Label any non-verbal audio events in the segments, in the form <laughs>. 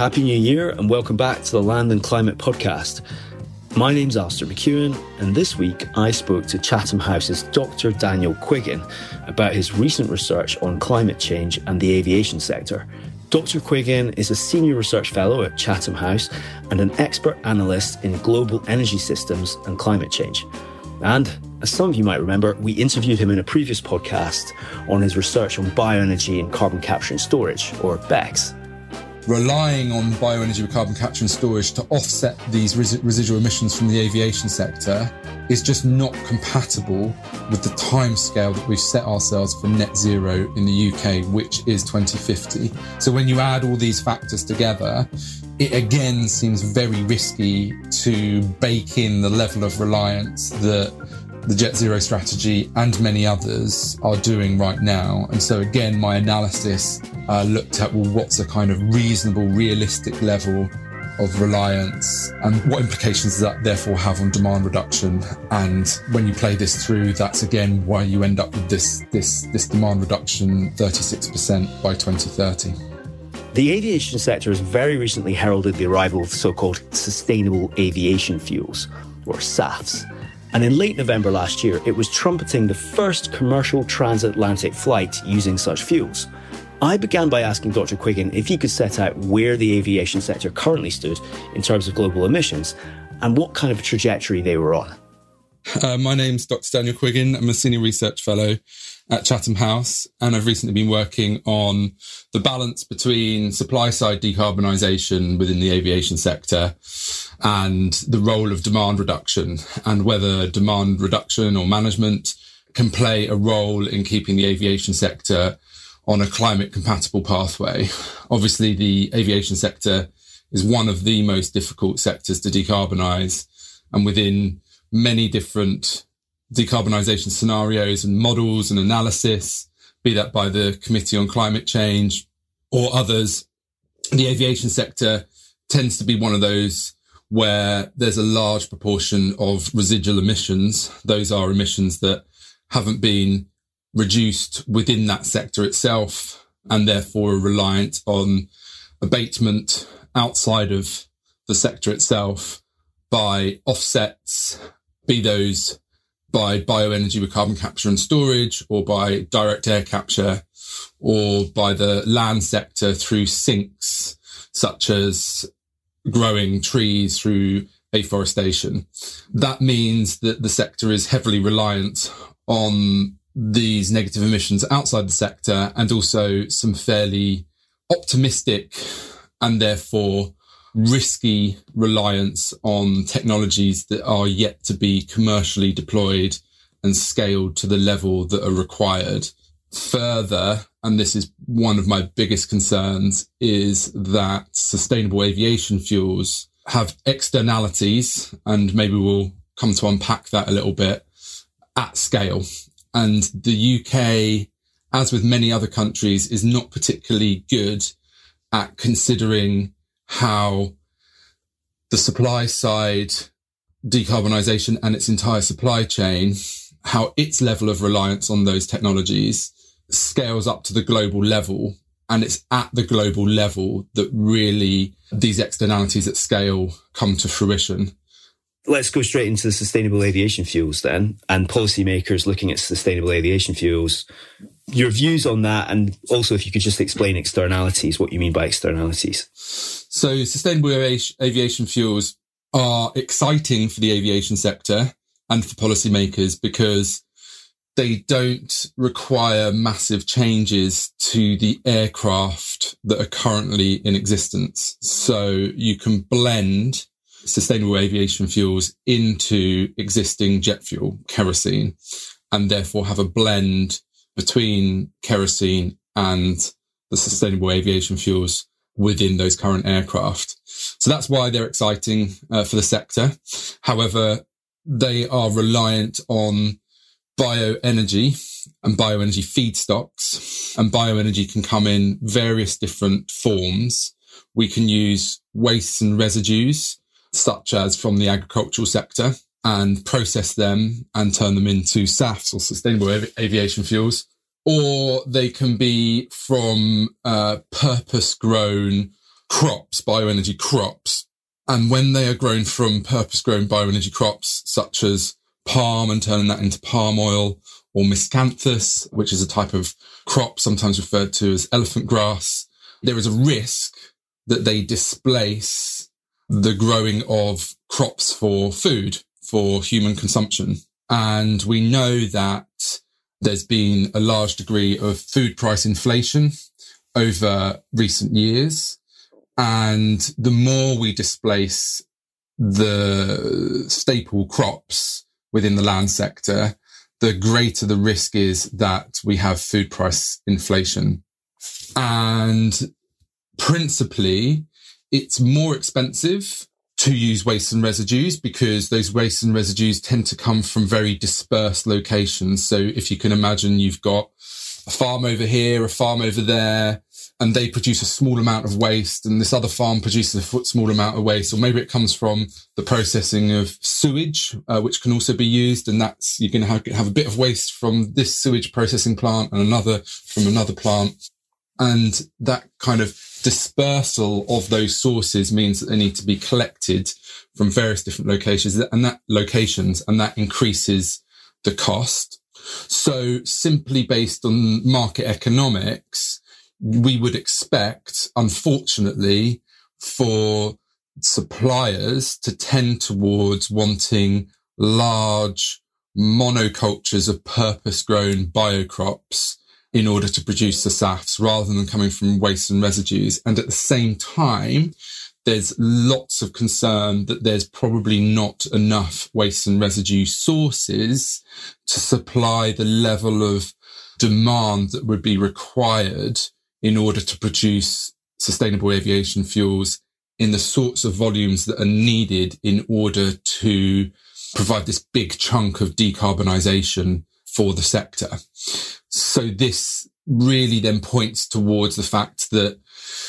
Happy New Year and welcome back to the Land and Climate Podcast. My name's Alasdair McEwen, and this week I spoke to Chatham House's Dr. Daniel Quiggin about his recent research on climate change and the aviation sector. Dr. Quiggin is a senior research fellow at Chatham House and an expert analyst in global energy systems and climate change. And as some of you might remember, we interviewed him in a previous podcast on his research on bioenergy and carbon capture and storage, or BECCS relying on bioenergy with carbon capture and storage to offset these res- residual emissions from the aviation sector is just not compatible with the timescale that we've set ourselves for net zero in the UK, which is 2050. So when you add all these factors together, it again seems very risky to bake in the level of reliance that the Jet Zero strategy and many others are doing right now. And so, again, my analysis uh, looked at well, what's a kind of reasonable, realistic level of reliance and what implications does that therefore have on demand reduction? And when you play this through that's again why you end up with this this this demand reduction 36% by 2030 the aviation sector has very recently heralded the arrival of so-called sustainable aviation fuels or SAFs and in late November last year, it was trumpeting the first commercial transatlantic flight using such fuels. I began by asking Dr. Quiggin if he could set out where the aviation sector currently stood in terms of global emissions and what kind of trajectory they were on. Uh, my name's Dr. Daniel Quiggin. I'm a senior research fellow at Chatham House, and I've recently been working on the balance between supply side decarbonisation within the aviation sector and the role of demand reduction and whether demand reduction or management can play a role in keeping the aviation sector on a climate compatible pathway. Obviously, the aviation sector is one of the most difficult sectors to decarbonize and within many different decarbonisation scenarios and models and analysis, be that by the Committee on Climate Change or others. The aviation sector tends to be one of those where there's a large proportion of residual emissions. Those are emissions that haven't been reduced within that sector itself and therefore are reliant on abatement outside of the sector itself by offsets, be those by bioenergy with carbon capture and storage or by direct air capture or by the land sector through sinks such as growing trees through afforestation. That means that the sector is heavily reliant on these negative emissions outside the sector and also some fairly optimistic and therefore risky reliance on technologies that are yet to be commercially deployed and scaled to the level that are required. Further, and this is one of my biggest concerns, is that sustainable aviation fuels have externalities, and maybe we'll come to unpack that a little bit at scale. And the UK, as with many other countries, is not particularly good at considering how the supply side decarbonisation and its entire supply chain, how its level of reliance on those technologies scales up to the global level. And it's at the global level that really these externalities at scale come to fruition. Let's go straight into the sustainable aviation fuels then, and policymakers looking at sustainable aviation fuels. Your views on that, and also if you could just explain externalities, what you mean by externalities. So sustainable aviation fuels are exciting for the aviation sector and for policymakers because they don't require massive changes to the aircraft that are currently in existence. So you can blend sustainable aviation fuels into existing jet fuel, kerosene, and therefore have a blend between kerosene and the sustainable aviation fuels within those current aircraft. So that's why they're exciting uh, for the sector. However, they are reliant on bioenergy and bioenergy feedstocks and bioenergy can come in various different forms. We can use wastes and residues such as from the agricultural sector and process them and turn them into SAFs or sustainable av- aviation fuels or they can be from uh, purpose grown crops, bioenergy crops. And when they are grown from purpose grown bioenergy crops, such as palm and turning that into palm oil or miscanthus, which is a type of crop sometimes referred to as elephant grass, there is a risk that they displace the growing of crops for food for human consumption. And we know that there's been a large degree of food price inflation over recent years. And the more we displace the staple crops within the land sector, the greater the risk is that we have food price inflation. And principally, it's more expensive to use waste and residues because those waste and residues tend to come from very dispersed locations. So if you can imagine, you've got a farm over here, a farm over there, and they produce a small amount of waste and this other farm produces a small amount of waste, or maybe it comes from the processing of sewage, uh, which can also be used. And that's, you can have, have a bit of waste from this sewage processing plant and another from another plant. And that kind of dispersal of those sources means that they need to be collected from various different locations and that locations and that increases the cost. So simply based on market economics, we would expect, unfortunately, for suppliers to tend towards wanting large monocultures of purpose grown biocrops in order to produce the SAFs rather than coming from waste and residues. And at the same time, there's lots of concern that there's probably not enough waste and residue sources to supply the level of demand that would be required in order to produce sustainable aviation fuels in the sorts of volumes that are needed in order to provide this big chunk of decarbonisation for the sector. So this really then points towards the fact that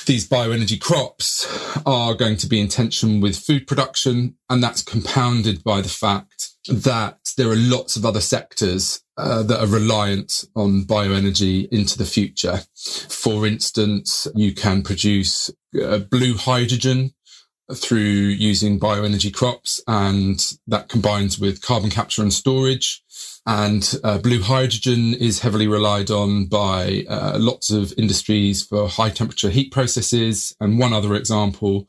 these bioenergy crops are going to be in tension with food production. And that's compounded by the fact that there are lots of other sectors uh, that are reliant on bioenergy into the future. For instance, you can produce uh, blue hydrogen through using bioenergy crops and that combines with carbon capture and storage. And uh, blue hydrogen is heavily relied on by uh, lots of industries for high temperature heat processes. And one other example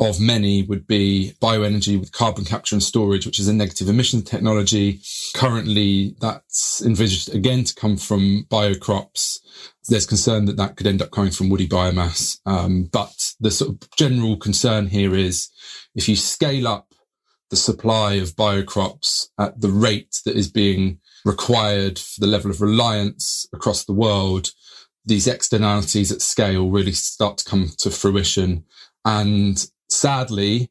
of many would be bioenergy with carbon capture and storage, which is a negative emission technology. Currently, that's envisaged again to come from biocrops. There's concern that that could end up coming from woody biomass. Um, but the sort of general concern here is if you scale up the supply of biocrops at the rate that is being required for the level of reliance across the world, these externalities at scale really start to come to fruition. And sadly,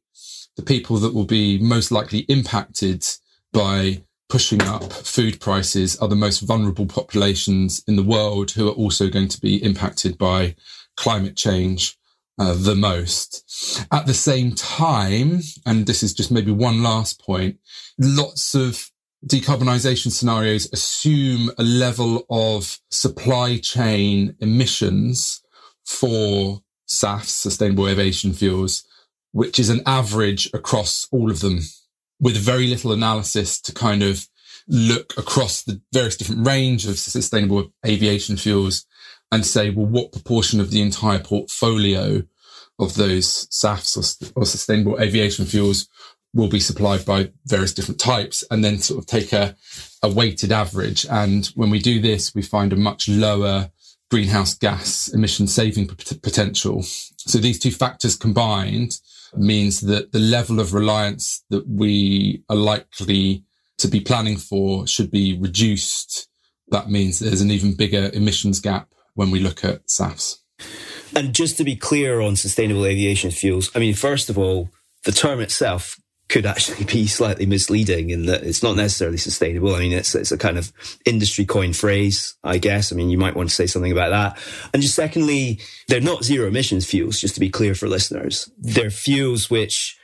the people that will be most likely impacted by pushing up food prices are the most vulnerable populations in the world who are also going to be impacted by climate change uh, the most. At the same time, and this is just maybe one last point, lots of decarbonisation scenarios assume a level of supply chain emissions for SAFs, sustainable aviation fuels, which is an average across all of them with very little analysis to kind of look across the various different range of sustainable aviation fuels and say, well, what proportion of the entire portfolio of those SAFs or, or sustainable aviation fuels will be supplied by various different types and then sort of take a, a weighted average. And when we do this, we find a much lower greenhouse gas emission saving p- potential. So these two factors combined means that the level of reliance that we are likely to be planning for should be reduced. That means there's an even bigger emissions gap when we look at SAFs. And just to be clear on sustainable aviation fuels, I mean, first of all, the term itself could actually <laughs> be slightly misleading in that it's not necessarily sustainable. I mean, it's, it's a kind of industry coin phrase, I guess. I mean, you might want to say something about that. And just secondly, they're not zero emissions fuels, just to be clear for listeners. They're fuels which,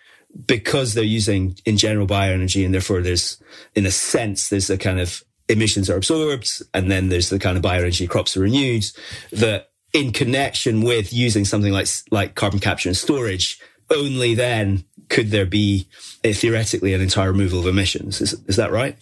because they're using in general bioenergy and therefore there's, in a sense, there's a kind of emissions are absorbed and then there's the kind of bioenergy crops are renewed that in connection with using something like like carbon capture and storage, only then could there be theoretically an entire removal of emissions. Is is that right?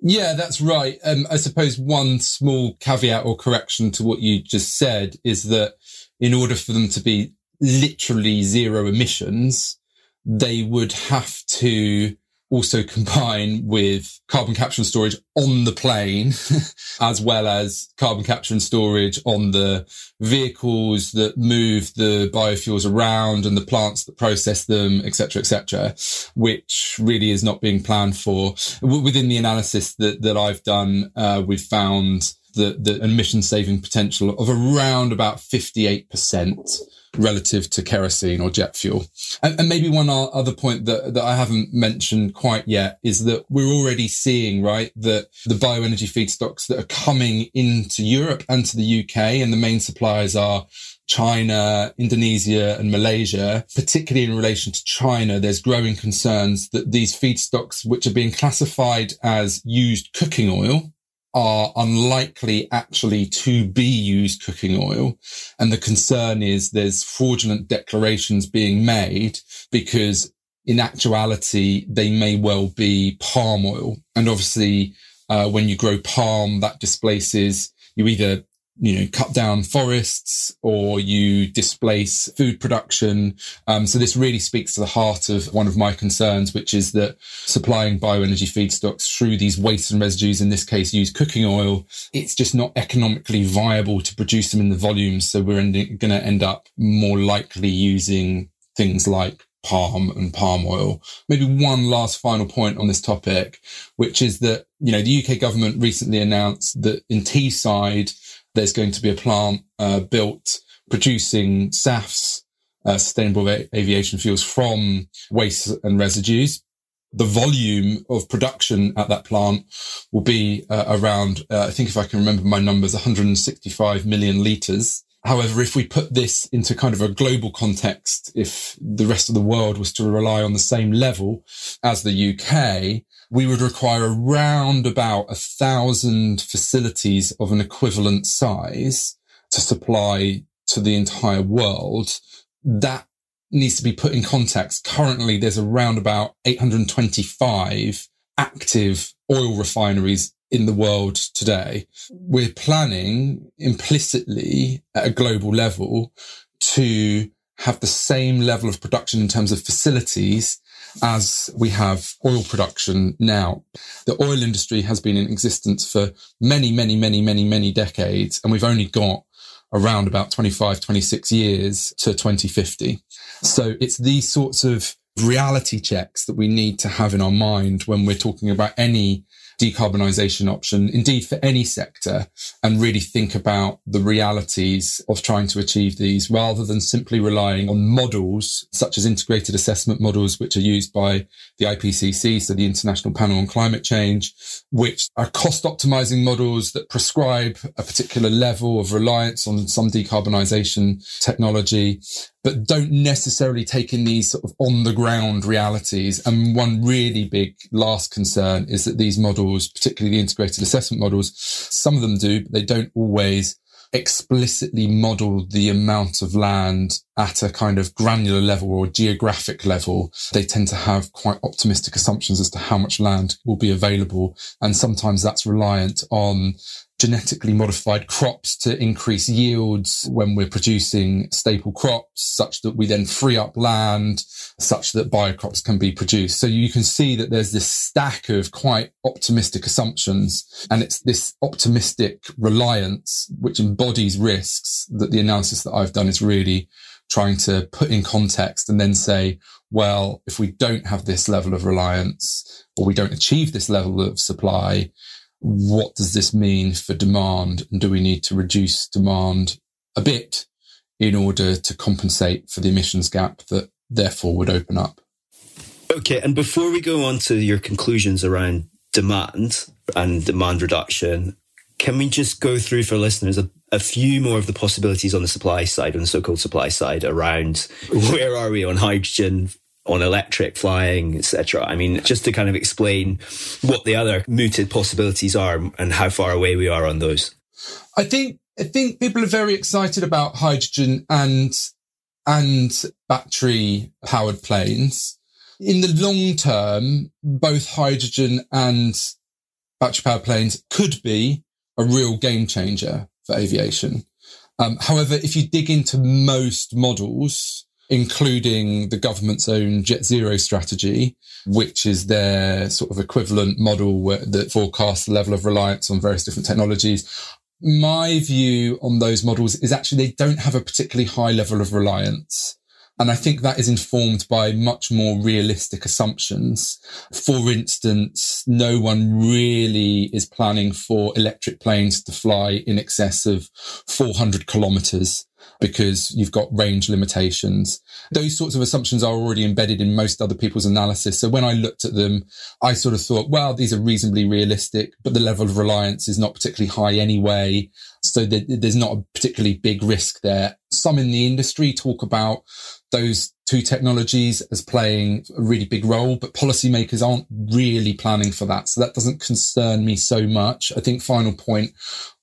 Yeah, that's right. Um, I suppose one small caveat or correction to what you just said is that in order for them to be literally zero emissions, they would have to also combine with carbon capture and storage on the plane, <laughs> as well as carbon capture and storage on the vehicles that move the biofuels around and the plants that process them, etc., etc., which really is not being planned for. Within the analysis that, that I've done, uh, we've found the, the emission saving potential of around about 58% relative to kerosene or jet fuel. And, and, maybe one other point that, that I haven't mentioned quite yet is that we're already seeing, right, that the bioenergy feedstocks that are coming into Europe and to the UK and the main suppliers are China, Indonesia and Malaysia, particularly in relation to China, there's growing concerns that these feedstocks, which are being classified as used cooking oil, are unlikely actually to be used cooking oil. And the concern is there's fraudulent declarations being made because in actuality, they may well be palm oil. And obviously, uh, when you grow palm, that displaces you either you know, cut down forests or you displace food production. Um, so this really speaks to the heart of one of my concerns, which is that supplying bioenergy feedstocks through these waste and residues, in this case, use cooking oil, it's just not economically viable to produce them in the volumes. So we're going to end up more likely using things like palm and palm oil. Maybe one last final point on this topic, which is that, you know, the UK government recently announced that in Teesside, there's going to be a plant uh, built producing SAFs, uh, sustainable aviation fuels from waste and residues. The volume of production at that plant will be uh, around, uh, I think if I can remember my numbers, 165 million litres. However, if we put this into kind of a global context, if the rest of the world was to rely on the same level as the UK, we would require around about a thousand facilities of an equivalent size to supply to the entire world. That needs to be put in context. Currently, there's around about 825 active oil refineries in the world today. We're planning implicitly at a global level to have the same level of production in terms of facilities as we have oil production now. The oil industry has been in existence for many, many, many, many, many decades, and we've only got around about 25, 26 years to 2050. So it's these sorts of reality checks that we need to have in our mind when we're talking about any decarbonisation option, indeed for any sector, and really think about the realities of trying to achieve these rather than simply relying on models such as integrated assessment models, which are used by the IPCC, so the International Panel on Climate Change, which are cost optimizing models that prescribe a particular level of reliance on some decarbonisation technology but don't necessarily take in these sort of on the ground realities. And one really big last concern is that these models, particularly the integrated assessment models, some of them do, but they don't always explicitly model the amount of land at a kind of granular level or geographic level. They tend to have quite optimistic assumptions as to how much land will be available. And sometimes that's reliant on genetically modified crops to increase yields when we're producing staple crops such that we then free up land such that biocrops can be produced. So you can see that there's this stack of quite optimistic assumptions and it's this optimistic reliance which embodies risks that the analysis that I've done is really trying to put in context and then say, well, if we don't have this level of reliance or we don't achieve this level of supply, what does this mean for demand? And do we need to reduce demand a bit in order to compensate for the emissions gap that therefore would open up? Okay. And before we go on to your conclusions around demand and demand reduction, can we just go through for listeners a, a few more of the possibilities on the supply side, on the so-called supply side around where are we on hydrogen, on electric flying, etc. I mean, just to kind of explain what the other mooted possibilities are and how far away we are on those. I think I think people are very excited about hydrogen and and battery powered planes. In the long term, both hydrogen and battery powered planes could be a real game changer for aviation. Um, however, if you dig into most models, including the government's own Jet Zero strategy, which is their sort of equivalent model that forecasts the level of reliance on various different technologies. My view on those models is actually they don't have a particularly high level of reliance. And I think that is informed by much more realistic assumptions. For instance, no one really is planning for electric planes to fly in excess of 400 kilometers because you've got range limitations. Those sorts of assumptions are already embedded in most other people's analysis. So when I looked at them, I sort of thought, well, these are reasonably realistic, but the level of reliance is not particularly high anyway. So there's not a particularly big risk there. Some in the industry talk about those two technologies as playing a really big role, but policymakers aren't really planning for that. So that doesn't concern me so much. I think final point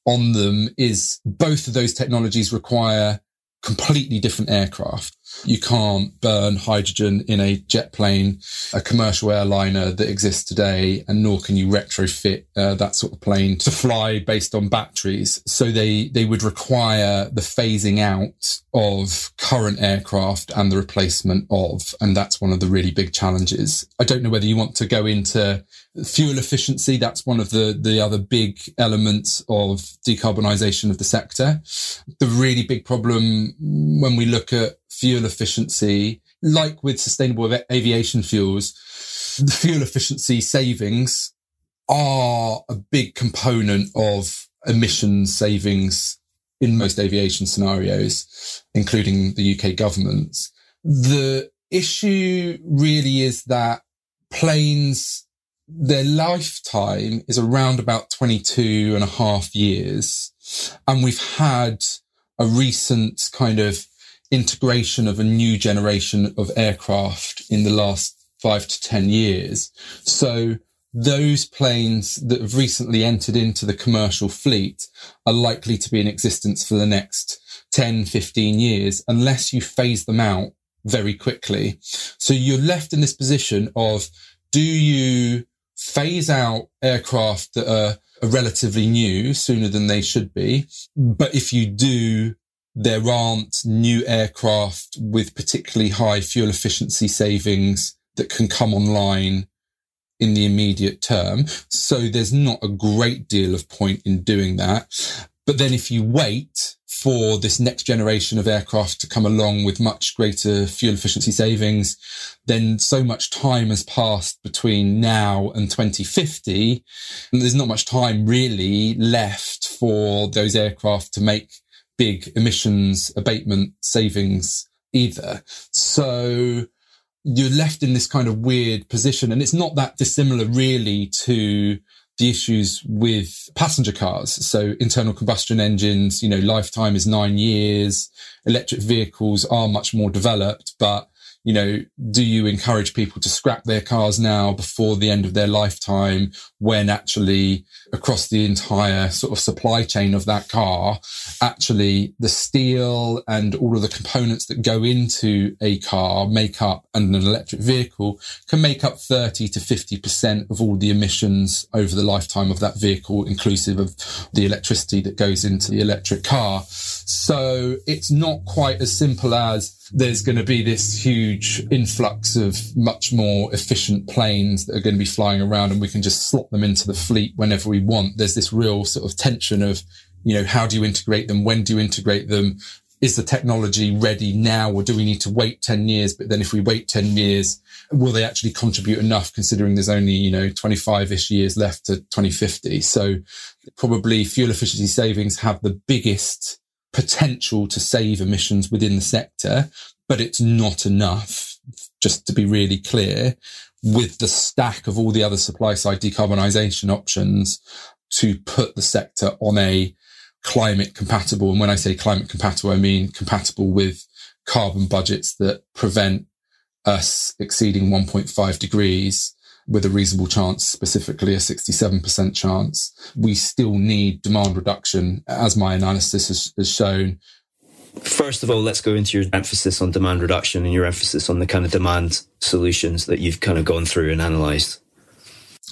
on them is both of those technologies require completely different aircraft. You can't burn hydrogen in a jet plane, a commercial airliner that exists today, and nor can you retrofit uh, that sort of plane to fly based on batteries. So they, they would require the phasing out of current aircraft and the replacement of. And that's one of the really big challenges. I don't know whether you want to go into fuel efficiency. That's one of the, the other big elements of decarbonisation of the sector. The really big problem when we look at fuel efficiency, like with sustainable aviation fuels, the fuel efficiency savings are a big component of emissions savings in most aviation scenarios, including the UK government's. The issue really is that planes, their lifetime is around about 22 and a half years. And we've had a recent kind of integration of a new generation of aircraft in the last five to 10 years. So those planes that have recently entered into the commercial fleet are likely to be in existence for the next 10, 15 years, unless you phase them out very quickly. So you're left in this position of, do you phase out aircraft that are, are relatively new sooner than they should be? But if you do, there aren't new aircraft with particularly high fuel efficiency savings that can come online in the immediate term. So there's not a great deal of point in doing that. But then if you wait for this next generation of aircraft to come along with much greater fuel efficiency savings, then so much time has passed between now and 2050. And there's not much time really left for those aircraft to make big emissions abatement savings either. So you're left in this kind of weird position. And it's not that dissimilar really to the issues with passenger cars. So internal combustion engines, you know, lifetime is nine years. Electric vehicles are much more developed, but you know, do you encourage people to scrap their cars now before the end of their lifetime when actually across the entire sort of supply chain of that car, actually the steel and all of the components that go into a car make up and an electric vehicle can make up 30 to 50% of all the emissions over the lifetime of that vehicle, inclusive of the electricity that goes into the electric car. So it's not quite as simple as there's going to be this huge influx of much more efficient planes that are going to be flying around and we can just slot them into the fleet whenever we want. There's this real sort of tension of, you know, how do you integrate them? When do you integrate them? Is the technology ready now or do we need to wait 10 years? But then if we wait 10 years, will they actually contribute enough considering there's only, you know, 25 ish years left to 2050? So probably fuel efficiency savings have the biggest potential to save emissions within the sector, but it's not enough, just to be really clear, with the stack of all the other supply side decarbonisation options to put the sector on a climate compatible. And when I say climate compatible, I mean compatible with carbon budgets that prevent us exceeding 1.5 degrees with a reasonable chance, specifically a 67% chance. We still need demand reduction, as my analysis has, has shown. First of all, let's go into your emphasis on demand reduction and your emphasis on the kind of demand solutions that you've kind of gone through and analysed.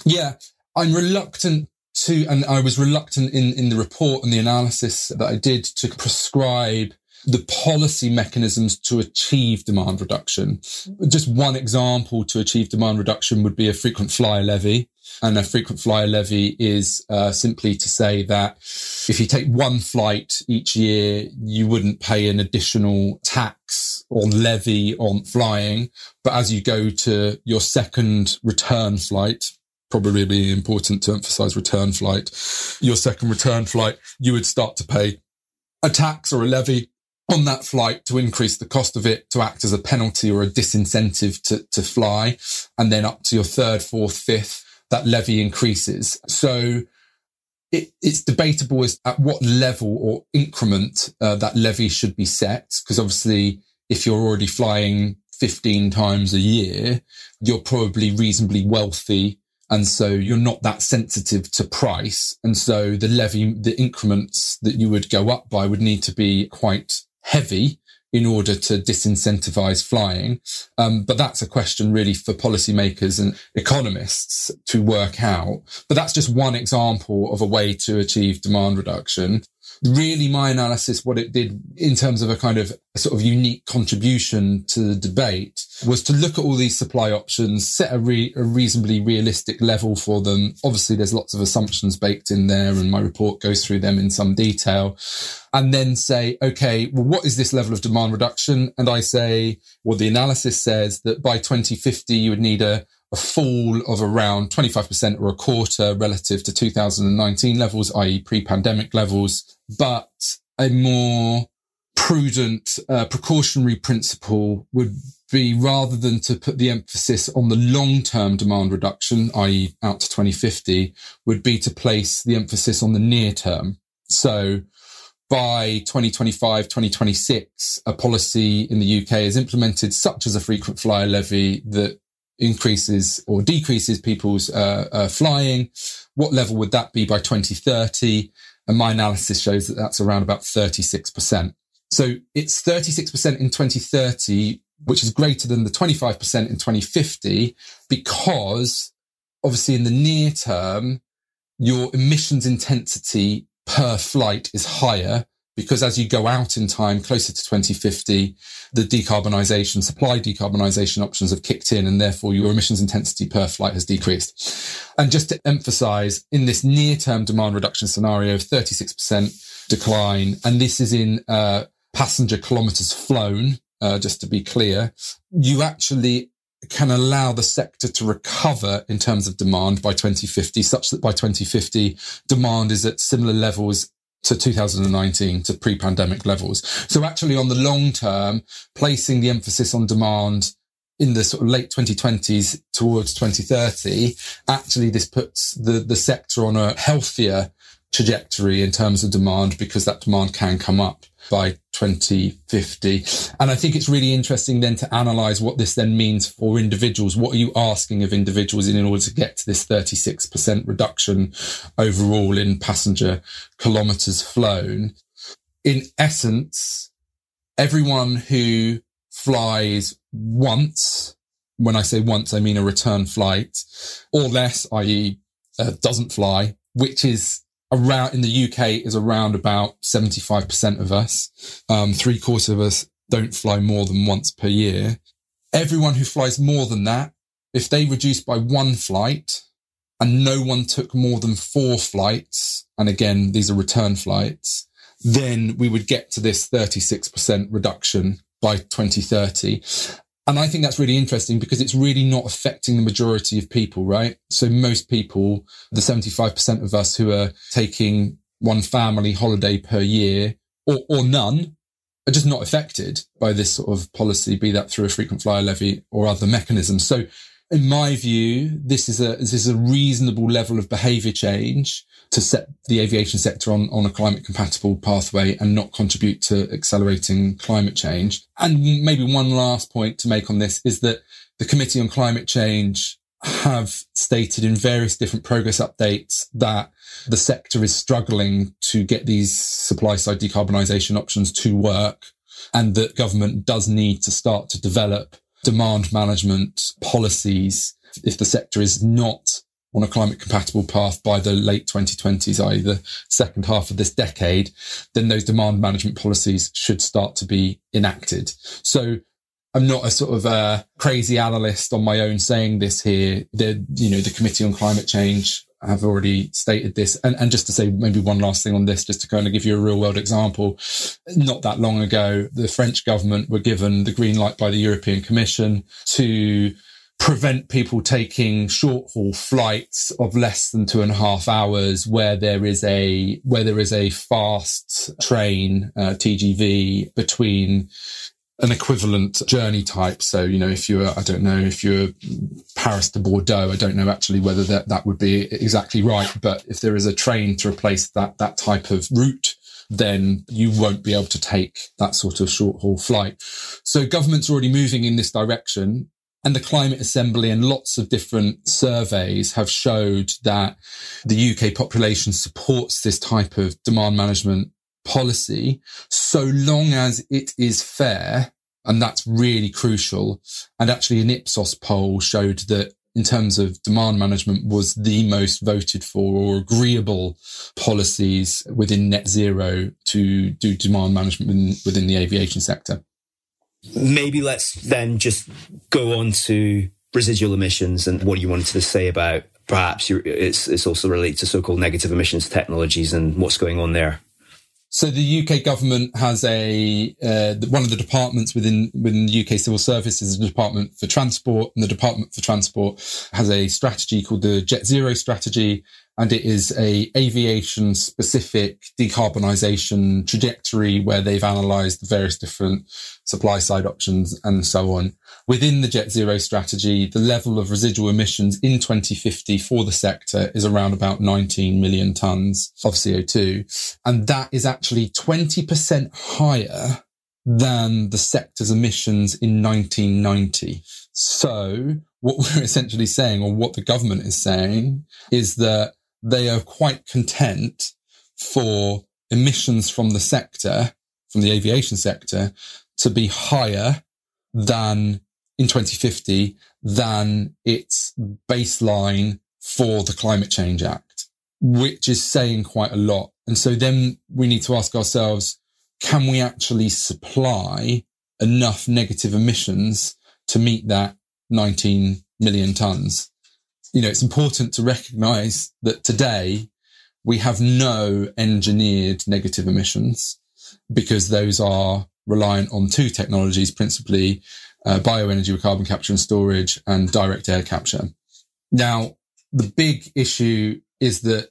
Yeah, I'm reluctant to, and I was reluctant in, in the report and the analysis that I did to prescribe the policy mechanisms to achieve demand reduction. Just one example to achieve demand reduction would be a frequent flyer levy. And a frequent flyer levy is uh, simply to say that if you take one flight each year, you wouldn't pay an additional tax or levy on flying. But as you go to your second return flight, probably be important to emphasize return flight, your second return flight, you would start to pay a tax or a levy on that flight to increase the cost of it to act as a penalty or a disincentive to, to fly. And then up to your third, fourth, fifth, that levy increases. So it, it's debatable as at what level or increment uh, that levy should be set. Because obviously, if you're already flying 15 times a year, you're probably reasonably wealthy and so you're not that sensitive to price. And so the levy, the increments that you would go up by would need to be quite heavy in order to disincentivize flying. Um, but that's a question really for policymakers and economists to work out. But that's just one example of a way to achieve demand reduction really my analysis, what it did in terms of a kind of sort of unique contribution to the debate was to look at all these supply options, set a, re- a reasonably realistic level for them. Obviously, there's lots of assumptions baked in there and my report goes through them in some detail and then say, okay, well, what is this level of demand reduction? And I say, well, the analysis says that by 2050, you would need a a fall of around 25% or a quarter relative to 2019 levels, i.e. pre-pandemic levels, but a more prudent uh, precautionary principle would be rather than to put the emphasis on the long-term demand reduction, i.e. out to 2050, would be to place the emphasis on the near term. So by 2025, 2026, a policy in the UK is implemented such as a frequent flyer levy that increases or decreases people's uh, uh, flying. What level would that be by 2030? And my analysis shows that that's around about 36%. So it's 36% in 2030, which is greater than the 25% in 2050, because obviously in the near term, your emissions intensity per flight is higher because as you go out in time closer to 2050, the decarbonisation, supply decarbonisation options have kicked in and therefore your emissions intensity per flight has decreased. And just to emphasize in this near term demand reduction scenario of 36% decline, and this is in uh, passenger kilometres flown, uh, just to be clear, you actually can allow the sector to recover in terms of demand by 2050, such that by 2050, demand is at similar levels to 2019 to pre-pandemic levels. So actually on the long term, placing the emphasis on demand in the sort of late 2020s towards 2030, actually this puts the, the sector on a healthier trajectory in terms of demand because that demand can come up by 2050. And I think it's really interesting then to analyze what this then means for individuals. What are you asking of individuals in order to get to this 36% reduction overall in passenger kilometers flown? In essence, everyone who flies once, when I say once, I mean a return flight or less, i.e. Uh, doesn't fly, which is around in the UK is around about 75% of us. Um, three quarters of us don't fly more than once per year. Everyone who flies more than that, if they reduce by one flight and no one took more than four flights, and again, these are return flights, then we would get to this 36% reduction by 2030. And I think that's really interesting because it's really not affecting the majority of people, right? So most people, the 75% of us who are taking one family holiday per year or, or none are just not affected by this sort of policy, be that through a frequent flyer levy or other mechanisms. So in my view, this is a, this is a reasonable level of behavior change to set the aviation sector on, on a climate compatible pathway and not contribute to accelerating climate change. And maybe one last point to make on this is that the Committee on Climate Change have stated in various different progress updates that the sector is struggling to get these supply side decarbonisation options to work and that government does need to start to develop demand management policies if the sector is not on a climate compatible path by the late 2020s, i.e. the second half of this decade, then those demand management policies should start to be enacted. So I'm not a sort of a crazy analyst on my own saying this here. The, you know, the Committee on Climate Change have already stated this. And, and just to say maybe one last thing on this, just to kind of give you a real world example. Not that long ago, the French government were given the green light by the European Commission to prevent people taking short haul flights of less than two and a half hours where there is a where there is a fast train uh, TGV between an equivalent journey type. So, you know, if you're, I don't know, if you're Paris to Bordeaux, I don't know actually whether that, that would be exactly right. But if there is a train to replace that, that type of route, then you won't be able to take that sort of short haul flight. So government's are already moving in this direction. And the Climate Assembly and lots of different surveys have showed that the UK population supports this type of demand management policy so long as it is fair. And that's really crucial. And actually an Ipsos poll showed that in terms of demand management was the most voted for or agreeable policies within net zero to do demand management within, within the aviation sector. Maybe let's then just go on to residual emissions and what you wanted to say about perhaps it's, it's also related to so-called negative emissions technologies and what's going on there. So the UK government has a uh, one of the departments within within the UK Civil Service is the Department for Transport, and the Department for Transport has a strategy called the Jet Zero Strategy, and it is a aviation specific decarbonisation trajectory where they've analysed the various different supply side options and so on. Within the Jet Zero strategy, the level of residual emissions in 2050 for the sector is around about 19 million tonnes of CO2. And that is actually 20% higher than the sector's emissions in 1990. So what <laughs> we're essentially saying, or what the government is saying, is that they are quite content for emissions from the sector, from the aviation sector, to be higher than in 2050 than its baseline for the Climate Change Act, which is saying quite a lot. And so then we need to ask ourselves, can we actually supply enough negative emissions to meet that 19 million tons? You know, it's important to recognize that today we have no engineered negative emissions because those are reliant on two technologies, principally uh, bioenergy with carbon capture and storage and direct air capture. Now, the big issue is that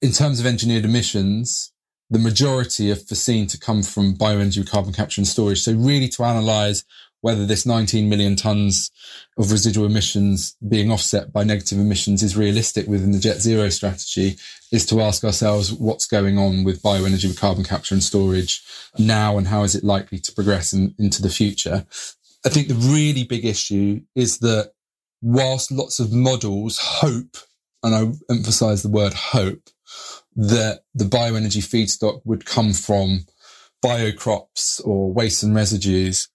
in terms of engineered emissions, the majority are foreseen to come from bioenergy with carbon capture and storage. So really to analyze whether this 19 million tons of residual emissions being offset by negative emissions is realistic within the Jet Zero strategy is to ask ourselves what's going on with bioenergy with carbon capture and storage now and how is it likely to progress in, into the future. I think the really big issue is that whilst lots of models hope, and I emphasize the word hope, that the bioenergy feedstock would come from biocrops or waste and residues,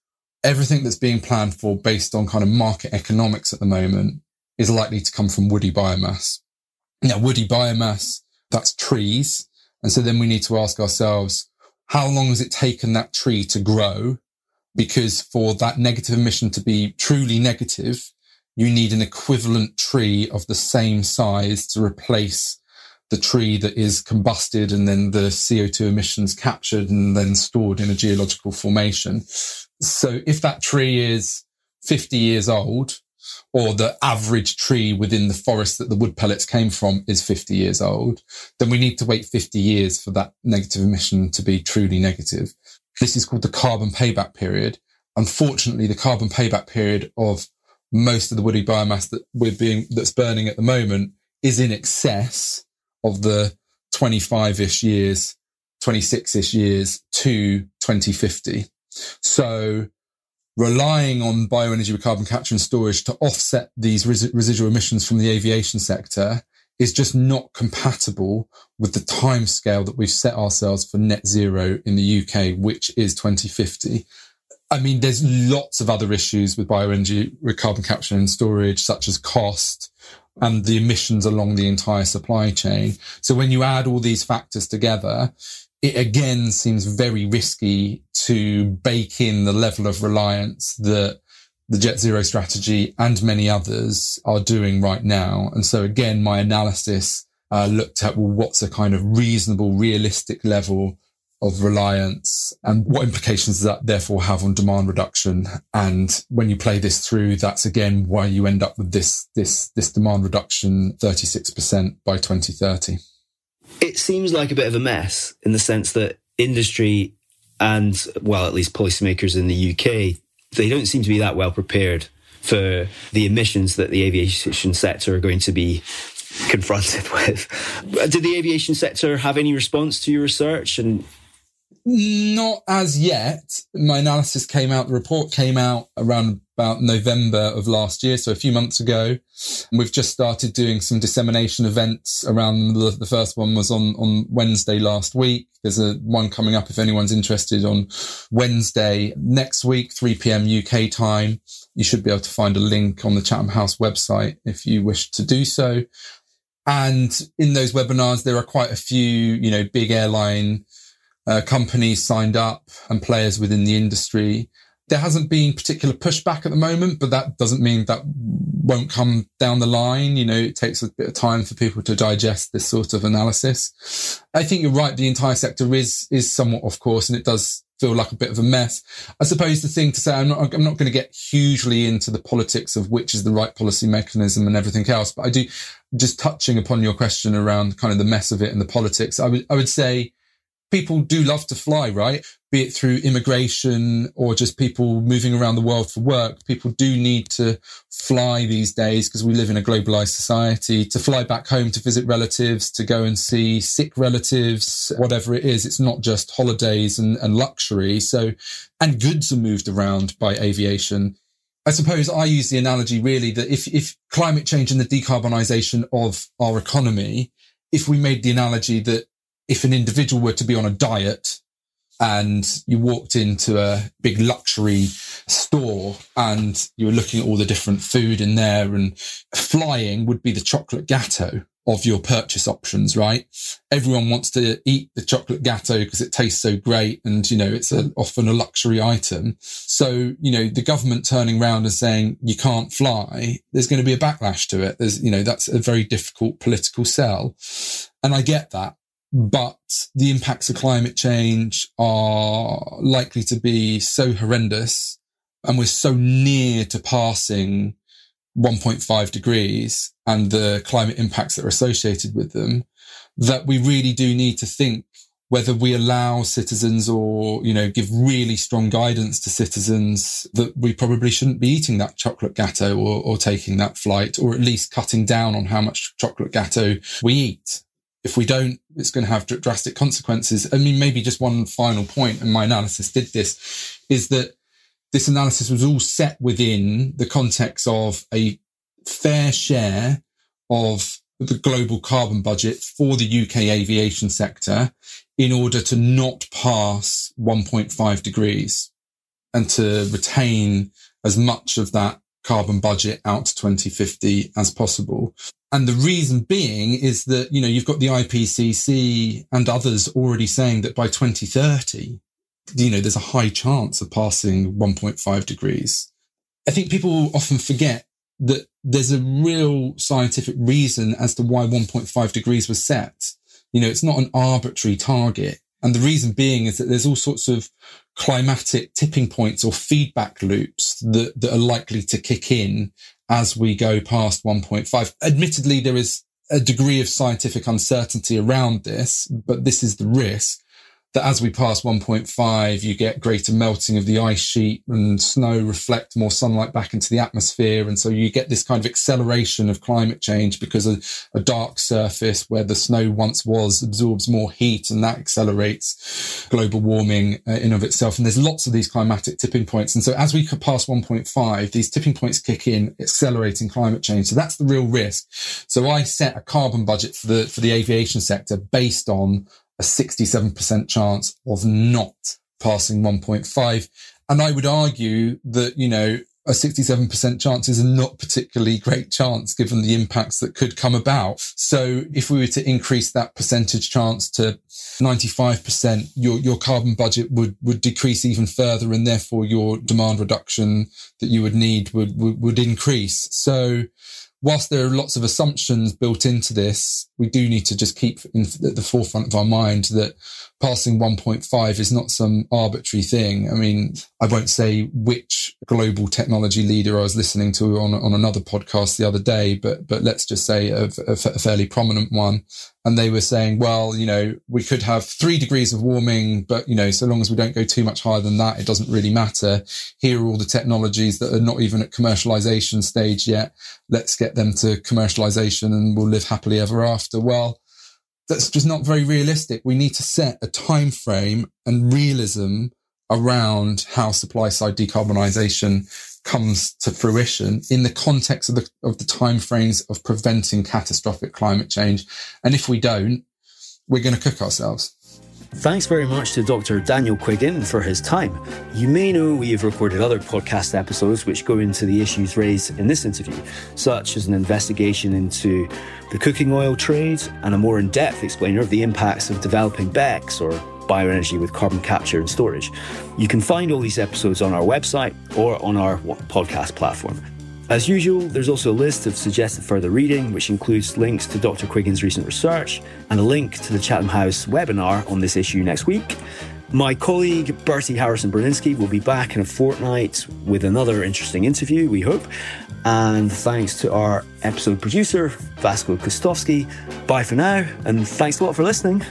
everything that's being planned for based on kind of market economics at the moment is likely to come from woody biomass. Now, woody biomass, that's trees. And so then we need to ask ourselves, how long has it taken that tree to grow? Because for that negative emission to be truly negative, you need an equivalent tree of the same size to replace the tree that is combusted and then the CO2 emissions captured and then stored in a geological formation. So if that tree is 50 years old, or the average tree within the forest that the wood pellets came from is 50 years old, then we need to wait 50 years for that negative emission to be truly negative. This is called the carbon payback period. Unfortunately, the carbon payback period of most of the woody biomass that we're being, that's burning at the moment is in excess of the 25 ish years, 26 ish years to 2050. So relying on bioenergy with carbon capture and storage to offset these res- residual emissions from the aviation sector is just not compatible with the time scale that we've set ourselves for net zero in the UK, which is 2050. I mean, there's lots of other issues with bioenergy with carbon capture and storage, such as cost and the emissions along the entire supply chain. So when you add all these factors together, it again seems very risky to bake in the level of reliance that the Jet Zero strategy and many others are doing right now. And so again, my analysis uh, looked at, well, what's a kind of reasonable, realistic level of reliance and what implications that therefore have on demand reduction. And when you play this through, that's again why you end up with this, this, this demand reduction 36% by 2030. It seems like a bit of a mess in the sense that industry and, well, at least policymakers in the UK, they don't seem to be that well prepared for the emissions that the aviation sector are going to be confronted <laughs> with. Did the aviation sector have any response to your research? And not as yet. My analysis came out, the report came out around about November of last year, so a few months ago. We've just started doing some dissemination events around the, the first one was on, on Wednesday last week. There's a one coming up if anyone's interested on Wednesday next week, 3 p.m. UK time. You should be able to find a link on the Chatham House website if you wish to do so. And in those webinars, there are quite a few, you know, big airline uh, companies signed up and players within the industry. There hasn't been particular pushback at the moment, but that doesn't mean that won't come down the line. You know, it takes a bit of time for people to digest this sort of analysis. I think you're right. The entire sector is, is somewhat of course, and it does feel like a bit of a mess. I suppose the thing to say, I'm not, I'm not going to get hugely into the politics of which is the right policy mechanism and everything else, but I do just touching upon your question around kind of the mess of it and the politics. I would, I would say people do love to fly, right? Be it through immigration or just people moving around the world for work. People do need to fly these days because we live in a globalized society to fly back home to visit relatives, to go and see sick relatives, whatever it is. It's not just holidays and, and luxury. So, and goods are moved around by aviation. I suppose I use the analogy really that if, if climate change and the decarbonisation of our economy, if we made the analogy that if an individual were to be on a diet and you walked into a big luxury store and you were looking at all the different food in there and flying would be the chocolate gatto of your purchase options, right? Everyone wants to eat the chocolate gatto because it tastes so great. And, you know, it's a, often a luxury item. So, you know, the government turning around and saying you can't fly, there's going to be a backlash to it. There's, you know, that's a very difficult political sell. And I get that but the impacts of climate change are likely to be so horrendous and we're so near to passing 1.5 degrees and the climate impacts that are associated with them that we really do need to think whether we allow citizens or, you know, give really strong guidance to citizens that we probably shouldn't be eating that chocolate gatto or, or taking that flight, or at least cutting down on how much chocolate gatto we eat if we don't, it's going to have drastic consequences. I mean, maybe just one final point, and my analysis did this, is that this analysis was all set within the context of a fair share of the global carbon budget for the UK aviation sector in order to not pass 1.5 degrees and to retain as much of that carbon budget out to 2050 as possible. And the reason being is that, you know, you've got the IPCC and others already saying that by 2030, you know, there's a high chance of passing 1.5 degrees. I think people often forget that there's a real scientific reason as to why 1.5 degrees was set. You know, it's not an arbitrary target. And the reason being is that there's all sorts of climatic tipping points or feedback loops that, that are likely to kick in as we go past 1.5. Admittedly, there is a degree of scientific uncertainty around this, but this is the risk. That as we pass 1.5, you get greater melting of the ice sheet and snow reflect more sunlight back into the atmosphere. And so you get this kind of acceleration of climate change because a, a dark surface where the snow once was absorbs more heat and that accelerates global warming uh, in of itself. And there's lots of these climatic tipping points. And so as we pass 1.5, these tipping points kick in, accelerating climate change. So that's the real risk. So I set a carbon budget for the, for the aviation sector based on a 67% chance of not passing 1.5. And I would argue that, you know, a 67% chance is a not particularly great chance given the impacts that could come about. So if we were to increase that percentage chance to 95%, your, your carbon budget would, would decrease even further and therefore your demand reduction that you would need would, would, would increase. So whilst there are lots of assumptions built into this, we do need to just keep in the forefront of our mind that passing 1.5 is not some arbitrary thing. I mean, I won't say which global technology leader I was listening to on, on another podcast the other day, but, but let's just say a, a, a fairly prominent one. And they were saying, well, you know, we could have three degrees of warming, but, you know, so long as we don't go too much higher than that, it doesn't really matter. Here are all the technologies that are not even at commercialization stage yet. Let's get them to commercialization and we'll live happily ever after. Well, that's just not very realistic. We need to set a time frame and realism around how supply side decarbonisation comes to fruition in the context of the of the timeframes of preventing catastrophic climate change. And if we don't, we're going to cook ourselves. Thanks very much to Dr. Daniel Quiggin for his time. You may know we have recorded other podcast episodes which go into the issues raised in this interview, such as an investigation into the cooking oil trade and a more in depth explainer of the impacts of developing BECCS or bioenergy with carbon capture and storage. You can find all these episodes on our website or on our podcast platform. As usual, there's also a list of suggested further reading, which includes links to Dr. Quiggin's recent research and a link to the Chatham House webinar on this issue next week. My colleague Bertie Harrison Broninski will be back in a fortnight with another interesting interview, we hope. And thanks to our episode producer, Vasco Kostovsky. Bye for now, and thanks a lot for listening.